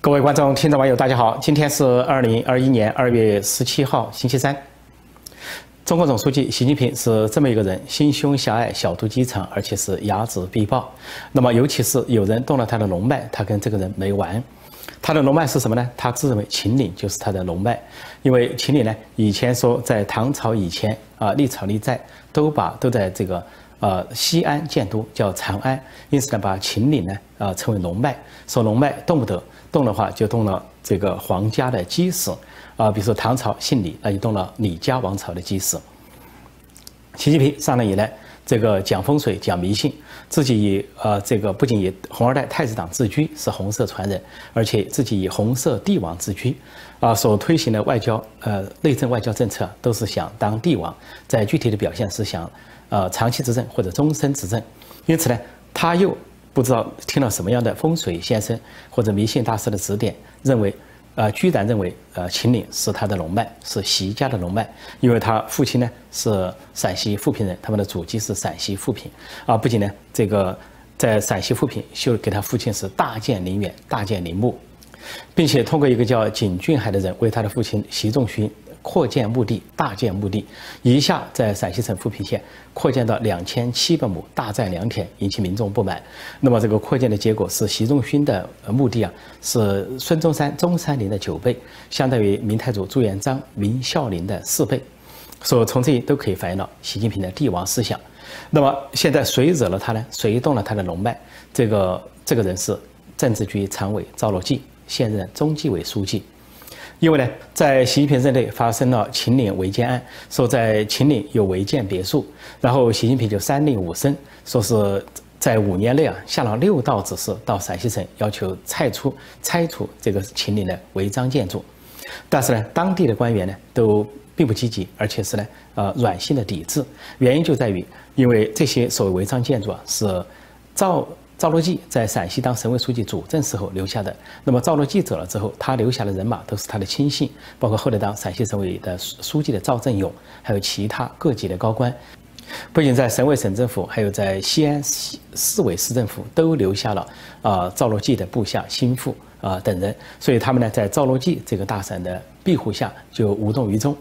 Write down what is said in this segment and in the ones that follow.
各位观众、听众、网友，大家好！今天是二零二一年二月十七号，星期三。中国总书记习近平是这么一个人，心胸狭隘、小肚鸡肠，而且是睚眦必报。那么，尤其是有人动了他的龙脉，他跟这个人没完。他的龙脉是什么呢？他自认为秦岭就是他的龙脉，因为秦岭呢，以前说在唐朝以前啊，历朝历代都把都在这个。呃，西安建都叫长安，因此呢，把秦岭呢，呃，称为龙脉。说龙脉动不得，动的话就动了这个皇家的基石，啊，比如说唐朝姓李，那就动了李家王朝的基石。习近平上任以来，这个讲风水、讲迷信，自己以呃这个不仅以红二代太子党自居，是红色传人，而且自己以红色帝王自居，啊，所推行的外交呃内政外交政策都是想当帝王，在具体的表现是想。呃，长期执政或者终身执政，因此呢，他又不知道听了什么样的风水先生或者迷信大师的指点，认为，呃，居然认为，呃，秦岭是他的龙脉，是习家的龙脉，因为他父亲呢是陕西富平人，他们的祖籍是陕西富平，啊，不仅呢，这个在陕西富平修给他父亲是大建陵园、大建陵墓，并且通过一个叫景俊海的人为他的父亲习仲勋。扩建墓地，大建墓地，一下在陕西省富平县扩建到两千七百亩，大占良田，引起民众不满。那么这个扩建的结果是，习仲勋的墓地啊，是孙中山中山陵的九倍，相当于明太祖朱元璋明孝陵的四倍。所以从这里都可以反映到习近平的帝王思想。那么现在谁惹了他呢？谁动了他的龙脉？这个这个人是政治局常委赵乐际，现任中纪委书记。因为呢，在习近平任内发生了秦岭违建案，说在秦岭有违建别墅，然后习近平就三令五申，说是在五年内啊下了六道指示到陕西省，要求拆除拆除这个秦岭的违章建筑，但是呢，当地的官员呢都并不积极，而且是呢呃软性的抵制，原因就在于，因为这些所谓违章建筑啊是造。赵乐际在陕西当省委书记主政时候留下的。那么赵乐际走了之后，他留下的人马都是他的亲信，包括后来当陕西省委的书记的赵振勇，还有其他各级的高官。不仅在省委省政府，还有在西安市委市政府都留下了啊赵乐际的部下心腹啊等人。所以他们呢，在赵乐际这个大省的庇护下，就无动于衷。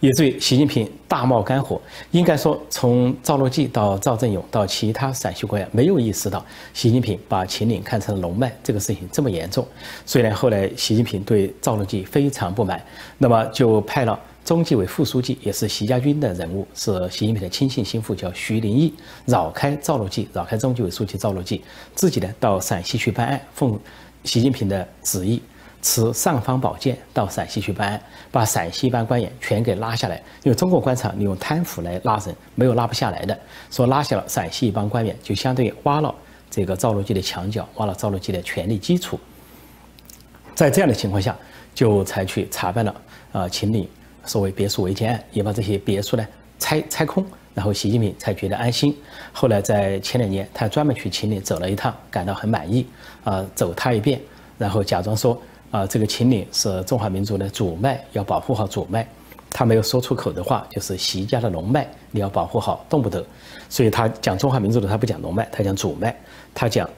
以至于习近平大冒肝火，应该说，从赵乐际到赵振勇到其他陕西官员，没有意识到习近平把秦岭看成了龙脉这个事情这么严重。所以呢，后来习近平对赵乐际非常不满，那么就派了中纪委副书记，也是习家军的人物，是习近平的亲信心腹，叫徐林义，绕开赵乐际，绕开中纪委书记赵乐际，自己呢到陕西去办案，奉习近平的旨意。持尚方宝剑到陕西去办案，把陕西一帮官员全给拉下来。因为中国官场，你用贪腐来拉人，没有拉不下来的。说拉下了陕西一帮官员，就相当于挖了这个赵乐际的墙角，挖了赵乐际的权力基础。在这样的情况下，就采取查办了啊秦岭所谓别墅违建案，也把这些别墅呢拆拆空，然后习近平才觉得安心。后来在前两年，他专门去秦岭走了一趟，感到很满意啊，走他一遍，然后假装说。啊，这个秦岭是中华民族的主脉，要保护好主脉。他没有说出口的话，就是习家的龙脉，你要保护好，动不得。所以他讲中华民族的，他不讲龙脉，他讲主脉。他讲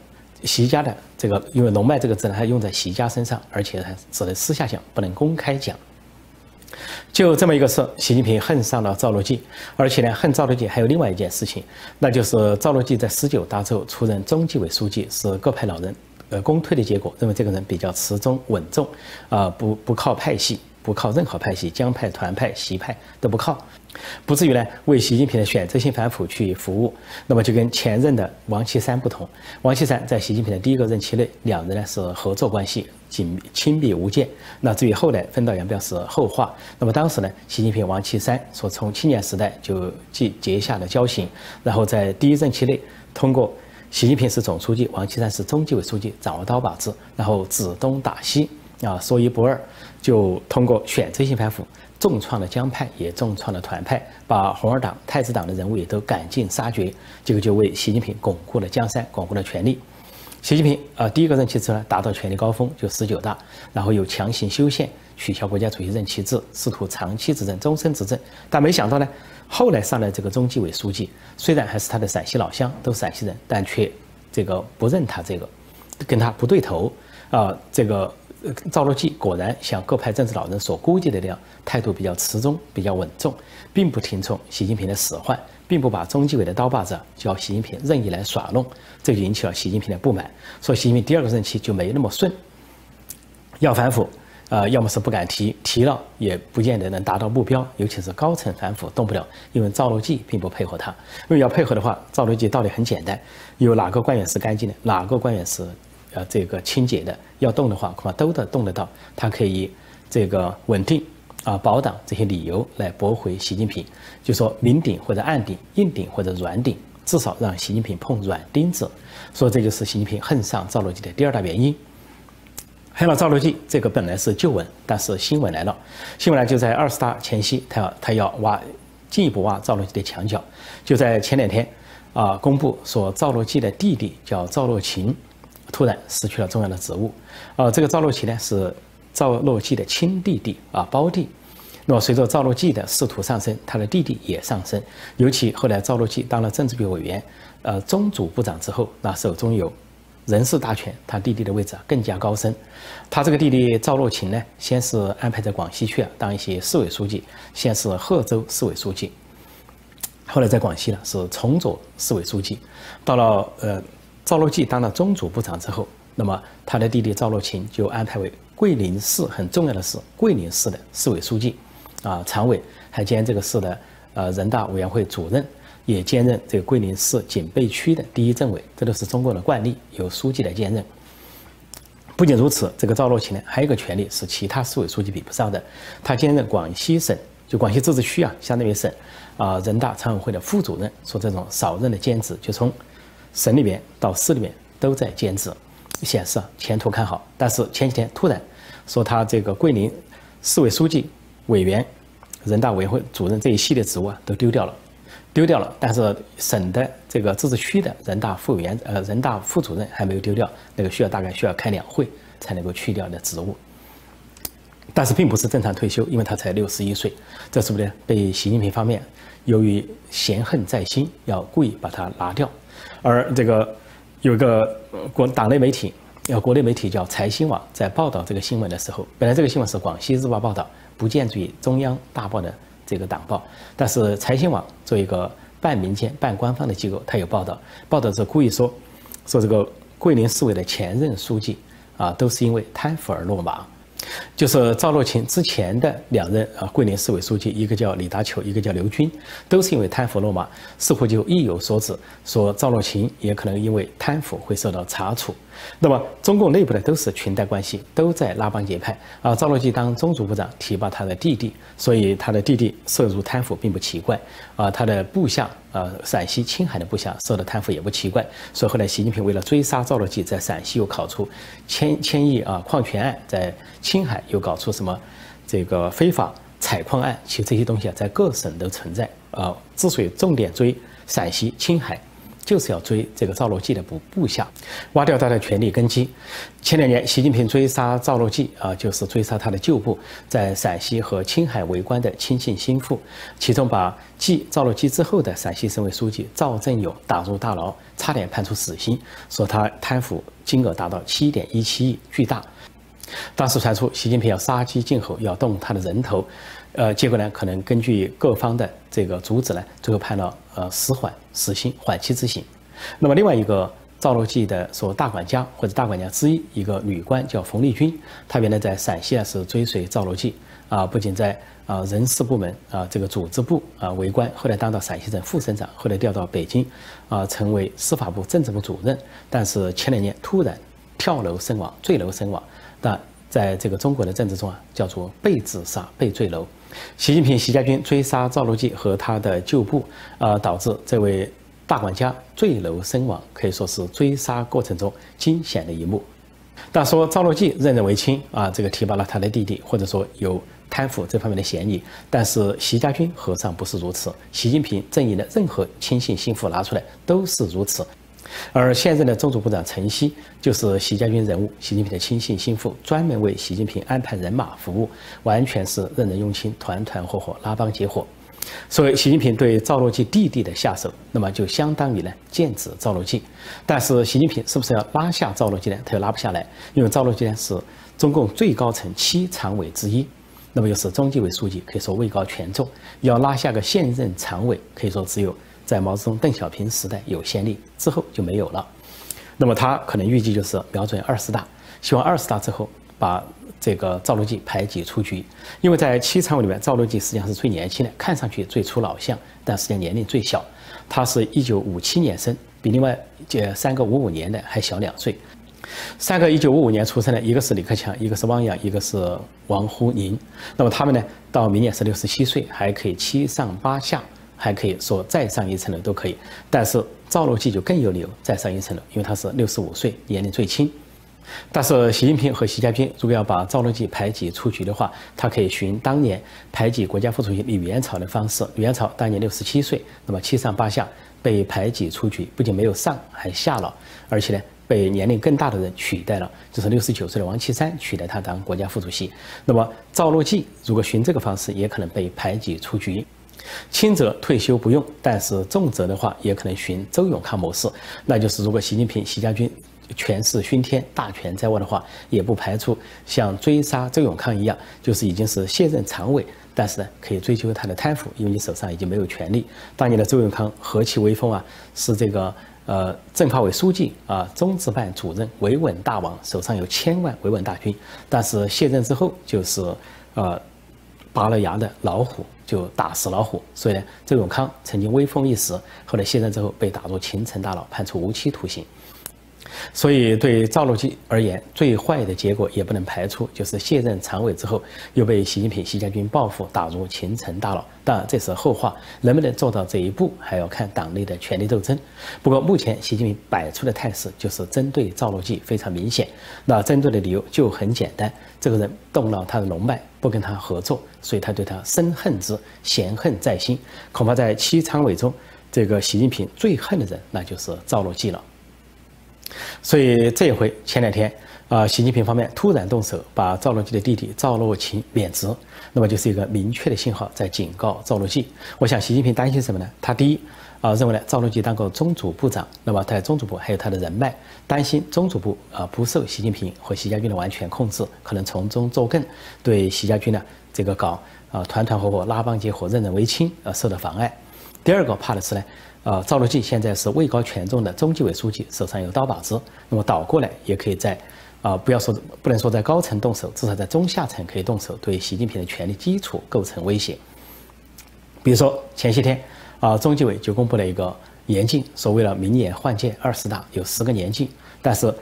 习家的这个，因为龙脉这个字呢，他用在习家身上，而且他只能私下讲，不能公开讲。就这么一个事，习近平恨上了赵乐际，而且呢，恨赵乐际还有另外一件事情，那就是赵乐际在十九大之后出任中纪委书记，是各派老人。呃，公推的结果认为这个人比较持中稳重，啊，不不靠派系，不靠任何派系，江派、团派、习派都不靠，不至于呢为习近平的选择性反腐去服务。那么就跟前任的王岐山不同，王岐山在习近平的第一个任期内，两人呢是合作关系，紧亲密无间。那至于后来分道扬镳是后话。那么当时呢，习近平、王岐山说从青年时代就结结下了交情，然后在第一任期内通过。习近平是总书记，王岐山是中纪委书记，掌握刀把子，然后指东打西啊，说一不二，就通过选择性反腐，重创了江派，也重创了团派，把红二党、太子党的人物也都赶尽杀绝，这个就为习近平巩固了江山，巩固了权力。习近平啊，第一个任期之后呢，达到权力高峰，就十九大，然后又强行修宪，取消国家主席任期制，试图长期执政、终身执政，但没想到呢。后来上来这个中纪委书记，虽然还是他的陕西老乡，都陕西人，但却这个不认他这个，跟他不对头，啊，这个赵乐际果然像各派政治老人所估计的那样，态度比较持中，比较稳重，并不听从习近平的使唤，并不把中纪委的刀把子交习近平任意来耍弄，这就引起了习近平的不满，所以习近平第二个任期就没那么顺。要反腐，呃，要么是不敢提，提了也不见得能达到目标，尤其是高层反腐动不了，因为赵乐际并不配合他。因为要配合的话，赵乐际道理很简单，有哪个官员是干净的，哪个官员是呃这个清洁的，要动的话恐怕都得动得到。他可以这个稳定啊保党这些理由来驳回习近平，就说明顶或者暗顶，硬顶或者软顶，至少让习近平碰软钉子。所以这就是习近平恨上赵乐际的第二大原因。黑了赵乐际，这个本来是旧闻，但是新闻来了。新闻呢就在二十大前夕，他要他要挖进一步挖赵乐际的墙角。就在前两天，啊，公布说赵乐际的弟弟叫赵乐勤，突然失去了重要的职务。啊，这个赵乐奇呢是赵乐际的亲弟弟啊，胞弟。那么随着赵乐际的仕途上升，他的弟弟也上升。尤其后来赵乐际当了政治局委员，呃，中组部长之后，那手中有。人事大权，他弟弟的位置啊更加高升。他这个弟弟赵乐勤呢，先是安排在广西去啊当一些市委书记，先是贺州市委书记，后来在广西呢是崇左市委书记。到了呃赵乐际当了中组部长之后，那么他的弟弟赵乐勤就安排为桂林市很重要的市桂林市的市委书记，啊常委还兼这个市的呃人大委员会主任。也兼任这个桂林市警备区的第一政委，这都是中国的惯例，由书记来兼任。不仅如此，这个赵乐勤呢，还有一个权利是其他市委书记比不上的，他兼任广西省，就广西自治区啊，相当于省啊，人大常委会的副主任。说这种少任的兼职，就从省里面到市里面都在兼职，显示前途看好。但是前几天突然说他这个桂林市委书记、委员、人大委员会主任这一系列职务啊都丢掉了。丢掉了，但是省的这个自治区的人大副委员呃人大副主任还没有丢掉，那个需要大概需要开两会才能够去掉的职务。但是并不是正常退休，因为他才六十一岁，这是不是被习近平方面由于嫌恨在心，要故意把他拿掉？而这个有个国党内媒体，要国内媒体叫财新网，在报道这个新闻的时候，本来这个新闻是广西日报报道，不见于中央大报的。这个党报，但是财新网做一个半民间半官方的机构，他有报道，报道是故意说，说这个桂林市委的前任书记啊，都是因为贪腐而落马。就是赵乐琴之前的两任啊，桂林市委书记，一个叫李达球，一个叫刘军，都是因为贪腐落马，似乎就意有所指，说赵乐琴也可能因为贪腐会受到查处。那么中共内部的都是裙带关系，都在拉帮结派啊。赵乐际当中组部长，提拔他的弟弟，所以他的弟弟涉入贪腐并不奇怪啊。他的部下。呃，陕西青海的部下受到贪腐也不奇怪，所以后来习近平为了追杀赵乐际，在陕西又考出千千亿啊矿权案，在青海又搞出什么这个非法采矿案，其实这些东西啊，在各省都存在啊。之所以重点追陕西青海。就是要追这个赵乐际的部部下，挖掉他的权力根基。前两年，习近平追杀赵乐际啊，就是追杀他的旧部，在陕西和青海为官的亲信心腹，其中把继赵乐际之后的陕西省委书记赵振友打入大牢，差点判处死刑，说他贪腐金额达到七点一七亿，巨大。当时传出习近平要杀鸡儆猴，要动他的人头，呃，结果呢，可能根据各方的这个阻止呢，最后判了呃死缓、死刑、缓期执行。那么另外一个赵乐际的说大管家或者大管家之一，一个女官叫冯丽君，她原来在陕西啊是追随赵乐际啊，不仅在啊人事部门啊这个组织部啊为官，后来当到陕西省副省长，后来调到北京啊成为司法部政治部主任，但是前两年突然跳楼身亡，坠楼身亡。但在这个中国的政治中啊，叫做被自杀、被坠楼。习近平、习家军追杀赵乐际和他的旧部，啊，导致这位大管家坠楼身亡，可以说是追杀过程中惊险的一幕。但说赵乐际任人唯亲啊，这个提拔了他的弟弟，或者说有贪腐这方面的嫌疑。但是习家军何尝不是如此？习近平阵营的任何亲信心腹拿出来都是如此。而现任的中组部长陈希就是习家军人物，习近平的亲信心腹，专门为习近平安排人马服务，完全是任人用亲，团团伙伙，拉帮结伙。所以，习近平对赵乐际弟弟的下手，那么就相当于呢剑指赵乐际。但是，习近平是不是要拉下赵乐际呢？他又拉不下来，因为赵乐际呢是中共最高层七常委之一，那么又是中纪委书记，可以说位高权重。要拉下个现任常委，可以说只有在毛泽东、邓小平时代有先例，之后就没有了。那么他可能预计就是瞄准二十大，希望二十大之后把。这个赵乐际排挤出局，因为在七常委里面，赵乐际实际上是最年轻的，看上去最出老相，但实际上年龄最小。他是一九五七年生，比另外这三个五五年的还小两岁。三个一九五五年出生的，一个是李克强，一个是汪洋，一个是王沪宁。那么他们呢，到明年是六十七岁，还可以七上八下，还可以说再上一层楼都可以。但是赵乐际就更有理由再上一层楼，因为他是六十五岁，年龄最轻。但是习近平和习家军如果要把赵乐际排挤出局的话，他可以循当年排挤国家副主席李元朝的方式。李元朝当年六十七岁，那么七上八下被排挤出局，不仅没有上，还下了，而且呢被年龄更大的人取代了，就是六十九岁的王岐山取代他当国家副主席。那么赵乐际如果循这个方式，也可能被排挤出局。轻则退休不用，但是重则的话，也可能循周永康模式，那就是如果习近平、习家军。权势熏天，大权在握的话，也不排除像追杀周永康一样，就是已经是卸任常委，但是呢，可以追究他的贪腐，因为你手上已经没有权利。当年的周永康何其威风啊，是这个呃政法委书记啊，中治办主任，维稳大王，手上有千万维稳大军。但是卸任之后，就是呃拔了牙的老虎，就打死老虎。所以呢，周永康曾经威风一时，后来卸任之后被打入秦城大牢，判处无期徒刑。所以，对赵乐际而言，最坏的结果也不能排除，就是卸任常委之后又被习近平、习家军报复，打入秦城大牢。当然，这是后话，能不能做到这一步，还要看党内的权力斗争。不过，目前习近平摆出的态势就是针对赵乐际非常明显。那针对的理由就很简单：这个人动了他的龙脉，不跟他合作，所以他对他深恨之，嫌恨在心。恐怕在七常委中，这个习近平最恨的人，那就是赵乐际了。所以这一回前两天啊，习近平方面突然动手，把赵乐际的弟弟赵乐勤免职，那么就是一个明确的信号，在警告赵乐际。我想习近平担心什么呢？他第一啊，认为呢赵乐际当过中组部长，那么在中组部还有他的人脉，担心中组部啊不受习近平和习家军的完全控制，可能从中作梗，对习家军呢这个搞啊团团伙伙拉帮结伙、任人唯亲啊受到妨碍。第二个怕的是呢。啊，赵乐际现在是位高权重的中纪委书记，手上有刀把子，那么倒过来也可以在，啊，不要说不能说在高层动手，至少在中下层可以动手，对习近平的权力基础构成威胁。比如说前些天，啊，中纪委就公布了一个严禁，所谓了明年换届二十大有十个严禁，但是。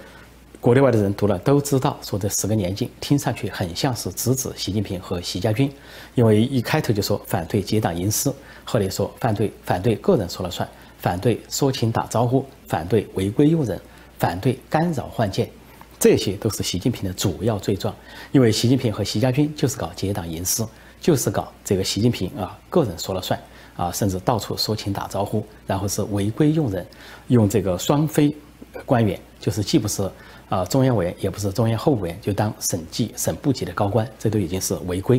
国内外的人读了都知道，说这十个年禁听上去很像是直指习近平和习家军，因为一开头就说反对结党营私，后来说反对反对个人说了算，反对说情打招呼，反对违规用人，反对干扰换届，这些都是习近平的主要罪状。因为习近平和习家军就是搞结党营私，就是搞这个习近平啊个人说了算啊，甚至到处说情打招呼，然后是违规用人，用这个双非官员，就是既不是。啊，中央委员也不是中央候补委员，就当省级、省部级的高官，这都已经是违规。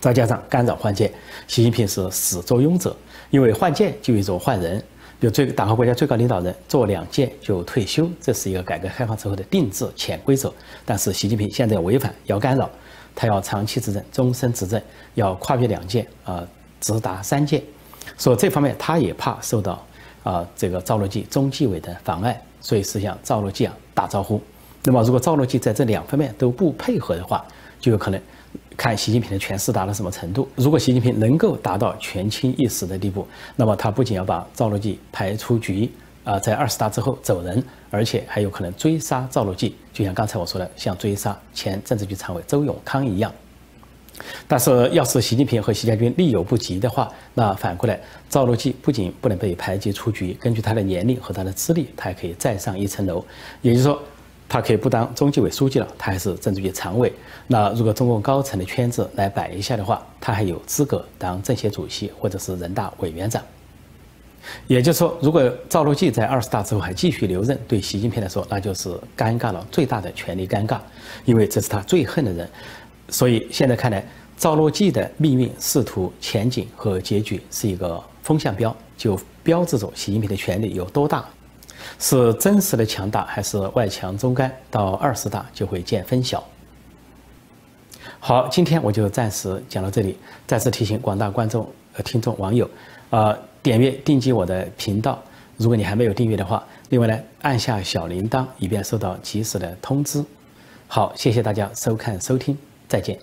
再加上干扰换届，习近平是始作俑者，因为换届就一种换人，比如最党和国家最高领导人做两届就退休，这是一个改革开放之后的定制潜规则。但是习近平现在违反，要干扰，他要长期执政、终身执政，要跨越两届啊，直达三届，所以这方面他也怕受到啊这个赵乐际、中纪委的妨碍。所以是向赵乐际啊打招呼。那么，如果赵乐际在这两方面都不配合的话，就有可能看习近平的权势达到什么程度。如果习近平能够达到权倾一时的地步，那么他不仅要把赵乐际排出局啊，在二十大之后走人，而且还有可能追杀赵乐际，就像刚才我说的，像追杀前政治局常委周永康一样。但是，要是习近平和习家军力有不及的话，那反过来，赵乐际不仅不能被排挤出局，根据他的年龄和他的资历，他还可以再上一层楼。也就是说，他可以不当中纪委书记了，他还是政治局常委。那如果中共高层的圈子来摆一下的话，他还有资格当政协主席或者是人大委员长。也就是说，如果赵乐际在二十大之后还继续留任，对习近平来说，那就是尴尬了，最大的权力尴尬，因为这是他最恨的人。所以现在看来，赵乐际的命运、仕途、前景和结局是一个风向标，就标志着习近平的权力有多大，是真实的强大还是外强中干？到二十大就会见分晓。好，今天我就暂时讲到这里。再次提醒广大观众、呃听众、网友，呃，点阅、订阅我的频道。如果你还没有订阅的话，另外呢，按下小铃铛，以便收到及时的通知。好，谢谢大家收看收听，再见。